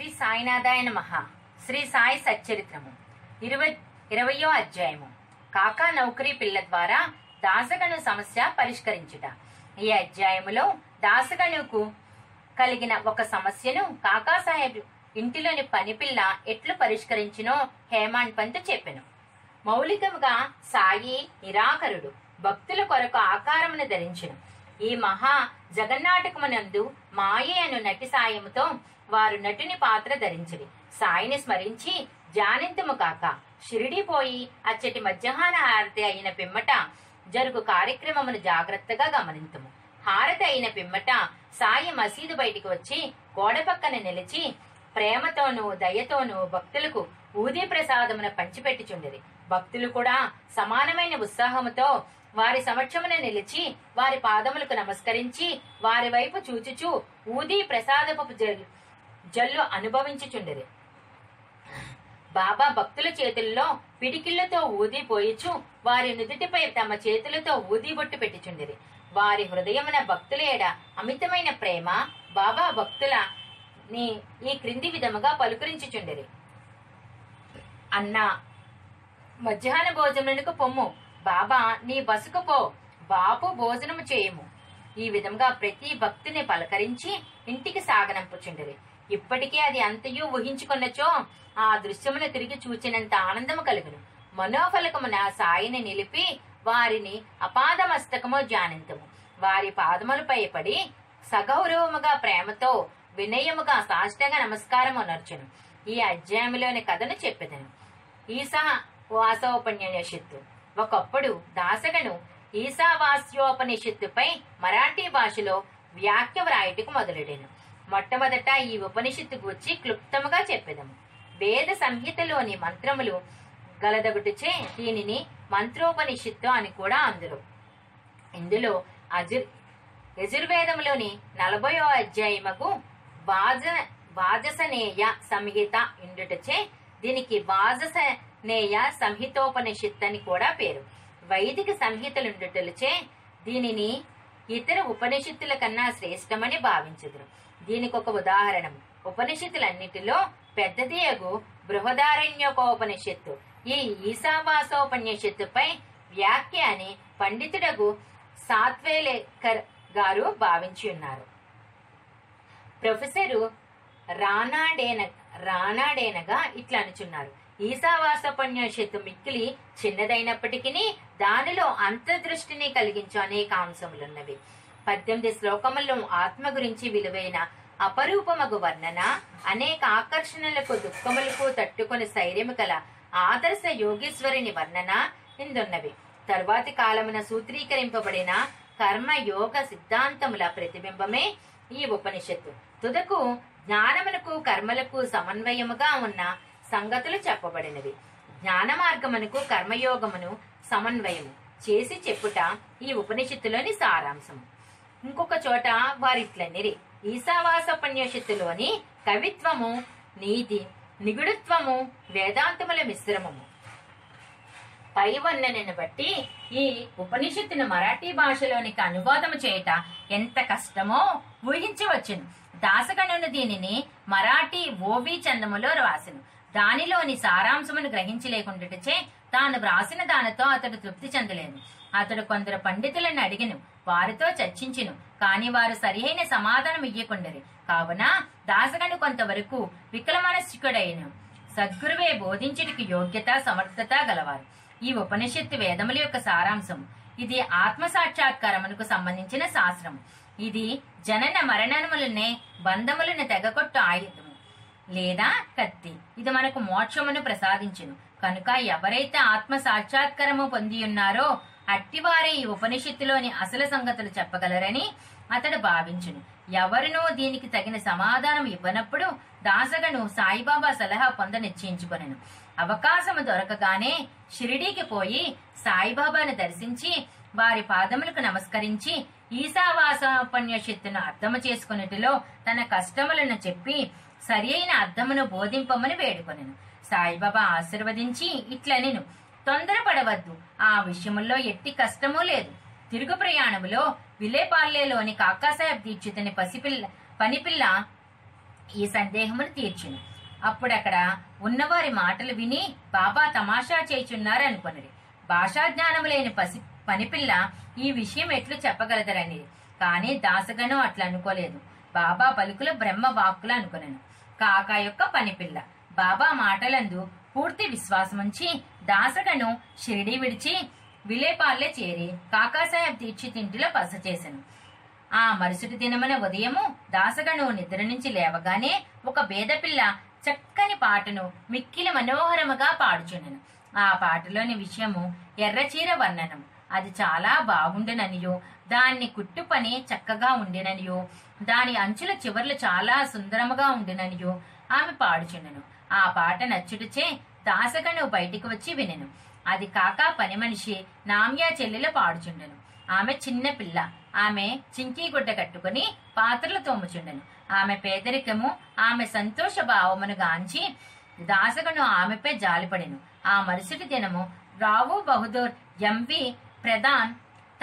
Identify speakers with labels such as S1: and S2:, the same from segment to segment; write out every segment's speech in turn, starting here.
S1: శ్రీ సాయినాథాయ మహా శ్రీ సాయి సచ్చరిత్రము. ఇరవై ఇరవయో అధ్యాయము. కాకా నౌకరీ పిల్ల ద్వారా దాసగను సమస్య పరిష్కరించుట. ఈ అధ్యాయములో దాసగనుకు కలిగిన ఒక సమస్యను కాకాసాహెబ్ ఇంటిలోని పనిపిల్ల ఎట్లు పరిష్కరించినో హేమాన్ పంత్ చెప్పెను. మౌలికముగా సాయి నిరాకరుడు భక్తుల కొరకు ఆకారమును ధరించను. ఈ మహా జగన్నాటకమునందు మాయే అను నటి సాయముతో వారు నటుని పాత్ర ధరించిరి. సాయిని స్మరించి ధ్యానింతుము కాక షిరిడి పోయి అచ్చటి మధ్యాహ్న హారతి అయిన పిమ్మట జరుగు కార్యక్రమమును జాగ్రత్తగా గమనింతుము. హారతి అయిన పిమ్మట సాయి మసీదు బయటికి వచ్చి గోడ పక్కన నిలిచి ప్రేమతోనూ దయతోనూ భక్తులకు ఊదీ ప్రసాదమును పంచిపెట్టుచుండిరి. భక్తులు కూడా సమానమైన ఉత్సాహముతో వారి సమక్షమున నిలిచి వారి పాదములకు నమస్కరించి వారి వైపు చూచుచూ ఊదీ ప్రసాదపు జల్లు అనుభవించుచుండెది బాబా భక్తుల చేతుల్లో పిడికిళ్ళతో ఊదిపోయిచు వారి నుదుటిపై తమ చేతులతో ఊది బొట్టు పెట్టుచుండిరి వారి హృదయమున భక్తుల ఎడ అమితమైన ప్రేమ బాబా భక్తుల ని ఈ క్రింది విధముగా పలుకరించుచుండిరి అన్నా మధ్యాహ్న భోజనమునకు పొమ్ము. బాబా నీ బసుకు పో. బాపు భోజనము చేయము. ఈ విధంగా ప్రతి భక్తుని పలకరించి ఇంటికి సాగనంపుచుండిరి ఇప్పటికే అది అంతయు ఊహించుకున్నచో ఆ దృశ్యమును తిరిగి చూచినంత ఆనందము కలుగును. మనోఫలకమున సాయిని నిలిపి వారిని అపాదమస్తకము ధ్యానింతము వారి పాదములపై పడి సగౌరవముగా ప్రేమతో వినయముగా సాష్టంగా నమస్కారము నర్చును ఈ అధ్యాయంలోని కథను చెప్పెదను. ఈసా వాసోపన్యషత్తు ఒకప్పుడు దాసగను ఈశావాస్యోపనిషత్తుపై మరాఠీ భాషలో వ్యాఖ్య వ్రాయటకు మొదలెడెను. మొట్టమొదట ఈ ఉపనిషత్తు గూర్చి క్లుప్తముగా చెప్పెదము. వేద సంహితలోని మంత్రములు గలదగుటచే దీనిని మంత్రోపనిషత్తు అని కూడా అందరు. ఇందులో అజుర్ యజుర్వేదంలోని నలభయో అధ్యాయముకు వాజ వాజసనేయ సంహిత ఇండుటచే దీనికి వాజసనేయ సంహితోపనిషత్ అని కూడా పేరు. వైదిక సంహితలుండుటలచే దీనిని ఇతర ఉపనిషత్తుల కన్నా శ్రేష్టమని భావించుదురు. దీనికి ఒక ఉదాహరణం. ఉపనిషత్తులన్నిటిలో పెద్దదియగు బృహదారణ్యోపనిషత్తు. ఈ ఈశావాసోపనిషత్తుపై వ్యాఖ్య అని పండితుడగు సాత్వేలేకర్ గారు భావించి ఉన్నారు. ప్రొఫెసరు రానాడేన రానాడేనగా ఇట్లా అనుచున్నారు. ఈశావాసోపన్యషత్తు మిక్కిలి చిన్నదైనప్పటికీ దానిలో అంతర్దృష్టిని కలిగించు అనేక అంశములున్నవి. పద్దెనిమిది శ్లోకముల్లో ఆత్మ గురించి విలువైన అపరూపమగు వర్ణన అనేక ఆకర్షణలకు దుఃఖములకు తట్టుకొని శైర్యము కల ఆదర్శ యోగీశ్వరుని వర్ణన ఇందున్నవి. తరువాతి కాలమున సూత్రీకరింపబడిన కర్మ యోగ సిద్ధాంతముల ప్రతిబింబమే ఈ ఉపనిషత్తు. తుదకు జ్ఞానమునకు కర్మలకు సమన్వయముగా ఉన్న సంగతులు చెప్పబడినవి. జ్ఞాన మార్గమునకు కర్మయోగమును సమన్వయము చేసి చెప్పుట ఈ ఉపనిషత్తులోని సారాంశము. ఇంకొక చోట వారిట్లనిరి. ఈశావాసోపన్యషత్తులోని కవిత్వము నీతి నిగుడుత్వము వేదాంతముల మిశ్రమము. పై వర్ణనను బట్టి ఈ ఉపనిషత్తును మరాఠీ భాషలోనికి అనువాదము చేయట ఎంత కష్టమో ఊహించవచ్చును. దాసగణును దీనిని మరాఠీ ఓవి చందములో రాసెను. దానిలోని సారాంశమును గ్రహించలేకుండాచే తాను వ్రాసిన దానితో అతడు తృప్తి చెందలేదు అతడు కొందరు పండితులను అడిగిను. వారితో చర్చించును. కాని వారు సరియైన సమాధానం ఇయ్యకుండరు. కావున దాసగను కొంతవరకు వికలమనస్కుడైన సద్గురువే బోధించుటకు యోగ్యత సమర్థత గలవారు. ఈ ఉపనిషత్తు వేదముల యొక్క సారాంశం ఇది ఆత్మ సాక్షాత్కారమునకు సంబంధించిన శాస్త్రం ఇది జనన మరణములనే బంధములను తెగకొట్టు ఆయుధము. లేదా కత్తి. ఇది మనకు మోక్షమును ప్రసాదించును. కనుక ఎవరైతే ఆత్మ సాక్షాత్కారము పొంది ఉన్నారో అట్టివారే ఈ ఉపనిషత్తులోని అసలు సంగతులు చెప్పగలరని అతడు భావించును. ఎవరినో దీనికి తగిన సమాధానం ఇవ్వనప్పుడు దాసగను సాయిబాబా సలహా పొంద నిశ్చయించుకొనను. అవకాశము దొరకగానే షిరిడీకి పోయి సాయిబాబాను దర్శించి వారి పాదములకు నమస్కరించి ఈశావాసోపన్యషత్తును అర్థము చేసుకున్నట్టులో తన కష్టములను చెప్పి సరి అయిన అర్థమును బోధింపమని వేడుకొనెను. సాయిబాబా ఆశీర్వదించి ఇట్లనెను. తొందరపడవద్దు. ఆ విషయంలో ఎట్టి కష్టమూ లేదు. తిరుగు ప్రయాణములో విలేపార్లేలోని కాకాసాహెబ్ దీక్షితుని పసిపిల్ల పనిపిల్ల ఈ సందేహమును తీర్చును. అప్పుడక్కడ ఉన్నవారి మాటలు విని బాబా తమాషా చేయుచున్నారు అనుకొనిరి భాషా లేని పసి పనిపిల్ల ఈ విషయం ఎట్లు చెప్పగలదరని కానీ దాసగను అట్లా అనుకోలేదు. బాబా పలుకుల బ్రహ్మ వాక్కులు అనుకున్నాను కాకా యొక్క పనిపిల్ల బాబా మాటలందు పూర్తి విశ్వాసముంచి దాసగను షిరిడి విడిచి విలేపాల్లే చేరి కాకాసాహెబ్ దీక్షితింటిలో బస చేశాను ఆ మరుసటి దినమున ఉదయము దాసగను నిద్ర నుంచి లేవగానే ఒక బేదపిల్ల చక్కని పాటను మిక్కిలి మనోహరముగా పాడుచుండెను ఆ పాటలోని విషయము ఎర్రచీర వర్ణనం. అది చాలా బాగుండెననియో. దాన్ని కుట్టు పని చక్కగా ఉండెననియో. దాని అంచుల చివర్లు చాలా సుందరముగా ఉండెననియో ఆమె పాడుచుండెను ఆ పాట నచ్చుటచే దాసగను బయటికి వచ్చి వినెను. అది కాక పని మనిషి నామ్యా చెల్లెలు పాడుచుండెను. ఆమె చిన్న పిల్ల. ఆమె చింకీ గుడ్డ కట్టుకుని పాత్రలు తోముచుండెను. ఆమె పేదరికము ఆమె సంతోష భావమును గాంచి దాసగను ఆమెపై జాలిపడెను. ఆ మరుసటి దినము రావు బహదూర్ ఎంవి ప్రధాన్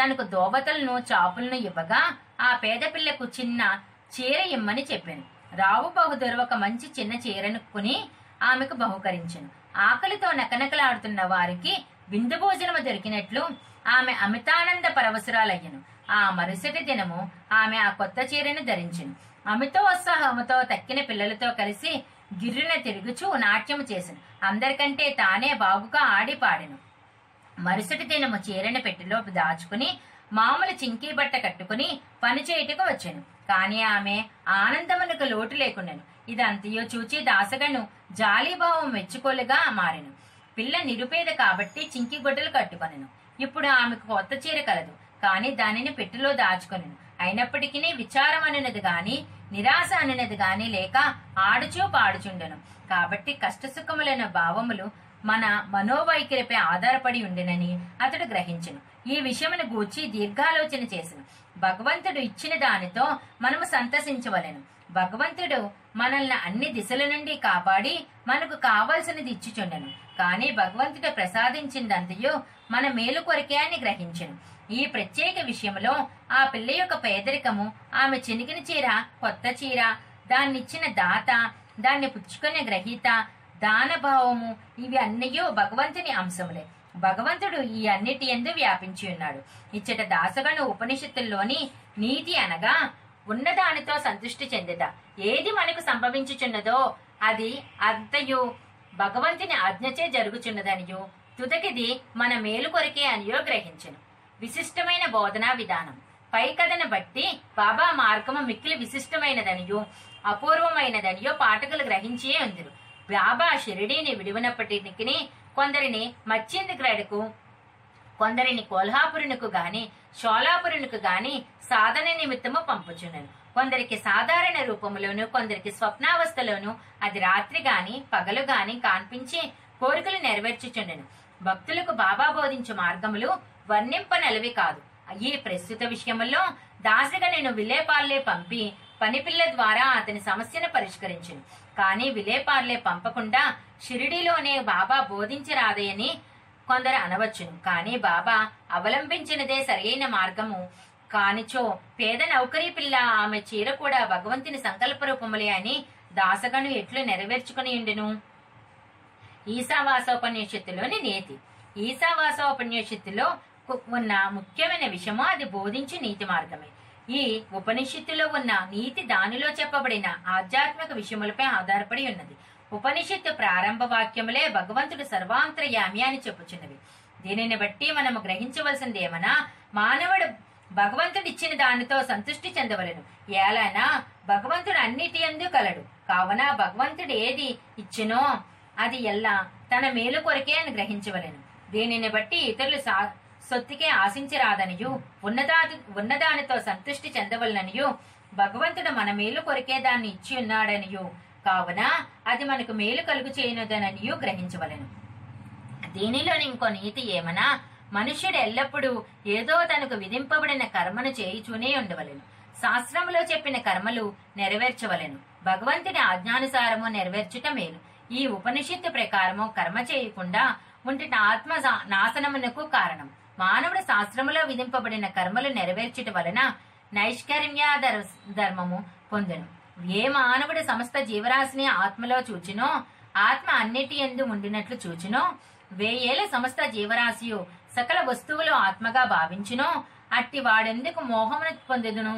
S1: తనకు దోవతలను చాపులను ఇవ్వగా ఆ పేద పిల్లకు చిన్న చీర ఇమ్మని చెప్పాను. రావు బహదూర్ ఒక మంచి చిన్న చీరను కొని ఆమెకు బహుకరించను. ఆకలితో నకనకలాడుతున్న వారికి విందు భోజనము దొరికినట్లు ఆమె అమితానంద పరవశురాలయ్యను. ఆ మరుసటి దినము ఆమె ఆ కొత్త చీరను ధరించెను. అమితోత్సాహముతో తక్కిన పిల్లలతో కలిసి గిర్రున తిరుగుచూ నాట్యము చేసెను. అందరికంటే తానే బాగుగా ఆడి పాడెను. మరుసటి దినము చీరని పెట్టెలో దాచుకుని మామూలు చింకీ బట్ట కట్టుకుని పని చేయుటకు వచ్చాను. కాని ఆమె ఆనందమునకు లోటు లేకుండాను. ఇదంతయో చూచి దాసగను జాలీభావం మెచ్చుకోలుగా మారెను. పిల్ల నిరుపేద కాబట్టి చింకి గుడ్డలు కట్టుకొనెను. ఇప్పుడు ఆమెకు కొత్త చీర కలదు కాని దానిని పెట్టెలో దాచుకొనెను. అయినప్పటికీ విచారం అనినది గాని నిరాశ అనినది గాని లేక ఆడుచూ పాడుచుండెను. కాబట్టి కష్టసుఖములైన భావములు మన మనోవైఖరిపై ఆధారపడి ఉండెనని అతడు గ్రహించను. ఈ విషయమును గూర్చి దీర్ఘాలోచన చేసను. భగవంతుడు ఇచ్చిన దానితో మనము సంతసించవలెను. భగవంతుడు మనల్ని అన్ని దిశల నుండి కాపాడి మనకు కావలసినది ఇచ్చుచుండెను. కానీ భగవంతుడు ప్రసాదించిందంతయు మన మేలు కొరికే అని గ్రహించను. ఈ ప్రత్యేక విషయంలో ఆ పిల్ల యొక్క పేదరికము ఆమె చినిగిన చీర కొత్త చీర దాన్నిచ్చిన దాత దాన్ని పుచ్చుకునే గ్రహీత దానభావము ఇవి అన్నయో భగవంతుని అంశములే. భగవంతుడు ఈ అన్నిటి ఎందు వ్యాపించి ఉన్నాడు. ఇచ్చట దాసగను ఉపనిషత్తుల్లోని నీతి అనగా ఉన్నదానితో సంతృష్టి చెందుట. ఏది మనకు సంభవించుచున్నదో అది అంతయు భగవంతుని ఆజ్ఞచే జరుగుచున్నదనియో. తుదకిది మన మేలు కొరికే అనియో గ్రహించను. విశిష్టమైన బోధనా విధానం. పై కథను బట్టి బాబా మార్గము మిక్కిలి విశిష్టమైనదనియో అపూర్వమైనదనియో పాఠకులు గ్రహించే ఉందిరు. బాబా షిరిడీని విడివనప్పటికి కొందరిని మచ్చిందిగ్రడకు కొందరిని కోల్హాపురునికు గాని షోలాపురునికు గాని సాధన నిమిత్తము పంపుచున్నాను కొందరికి సాధారణ రూపములోను కొందరికి స్వప్నావస్థలోను అది రాత్రి గాని పగలు గాని కాన్పించి కోరికలు నెరవేర్చుచుండెను. భక్తులకు బాబా బోధించు మార్గములు వర్ణింపనలవి కాదు. ఈ ప్రస్తుత విషయములో దాసిగా నేను విలేపాల్లే పంపి పనిపిల్ల ద్వారా అతని సమస్యను పరిష్కరించింది కానీ విలేపార్లే పంపకుండా షిరిడిలోనే బాబా బోధించరాదయని కొందరు అనవచ్చును. కానీ బాబా అవలంబించినదే సరియైన మార్గము. కానిచో పేద నౌకరీ పిల్ల ఆమె చీర కూడా భగవంతుని సంకల్ప రూపములే అని దాసగను ఎట్లు నెరవేర్చుకుని ఉండెను ఈశావాసోపనిషత్తులోని నీతి. ఈశావాసోపనిషత్తులో ఉన్న ముఖ్యమైన విషయము అది బోధించు నీతి మార్గమే. ఈ ఉపనిషత్తులో ఉన్న నీతి దానిలో చెప్పబడిన ఆధ్యాత్మిక విషయములపై ఆధారపడి ఉన్నది. ఉపనిషత్తు ప్రారంభ వాక్యములే భగవంతుడు సర్వాంతర్యామి అని చెప్పుచున్నవి. దీనిని బట్టి మనము గ్రహించవలసింది ఏమనా? మానవుడు భగవంతుడు ఇచ్చిన దానితో సంతృష్టి చెందవలెను. ఏలైనా భగవంతుడు అన్నిటి ఎందు కలడు. కావున భగవంతుడు ఏది ఇచ్చినో అది ఎల్లా తన మేలు కొరకే అని గ్రహించవలెను. దీనిని బట్టి ఇతరులు సా సొత్తికే ఆశించరాదనియు ఉన్నదా ఉన్నదానితో సంతృష్టి చెందవలననియు భగవంతుడు మన మేలు కొరికే దాన్ని ఇచ్చి ఉన్నాడనియు. కావున అది మనకు మేలు కలుగు చేయనుదననియు గ్రహించవలెను. దీనిలోని ఇంకో నీతి ఏమనా? మనుష్యుడు ఎల్లప్పుడూ ఏదో తనకు విధింపబడిన కర్మను చేయిచూనే ఉండవలెను. శాస్త్రములో చెప్పిన కర్మలు నెరవేర్చవలెను. భగవంతుని ఆజ్ఞానుసారము నెరవేర్చుట మేలు. ఈ ఉపనిషత్తు ప్రకారము కర్మ చేయకుండా ఉంటున్న ఆత్మ నాశనమునకు కారణం. మానవుడు శాస్త్రములో విధింపబడిన కర్మలు నెరవేర్చుట వలన నైష్కర్మ్య ధర్మము పొందును. ఏ మానవుడు సమస్త జీవరాశిని ఆత్మలో చూచినో ఆత్మ అన్నిటి ఎందు ఉండినట్లు చూచినో వేయేల సమస్త జీవరాశియు సకల వస్తువులు ఆత్మగా భావించునో అట్టి వాడెందుకు మోహమును పొందుదును?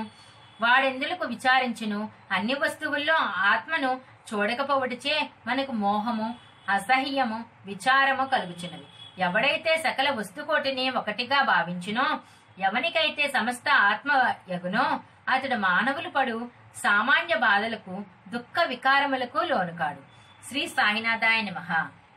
S1: వాడెందులకు విచారించును? అన్ని వస్తువుల్లో ఆత్మను చూడకపోవటచే మనకు మోహము అసహ్యము విచారము కలుగుచున్నవి ఎవడైతే సకల వస్తుకోటిని ఒకటిగా భావించునో ఎవనికైతే సమస్త ఆత్మ యగునో అతడు మానవులు పడు సామాన్య బాధలకు దుఃఖ వికారములకు లోనుకాడు. శ్రీ సాయినాథాయ నమః.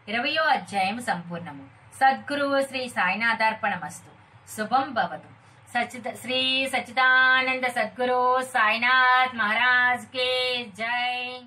S1: ఇరవయో అధ్యాయం సంపూర్ణము. సద్గురువు శ్రీ సాయినాథార్పణమస్తు. శుభం భవతు. సచిత శ్రీ సచిదానంద సద్గురు సాయినాథ్ మహారాజ్ కే జై.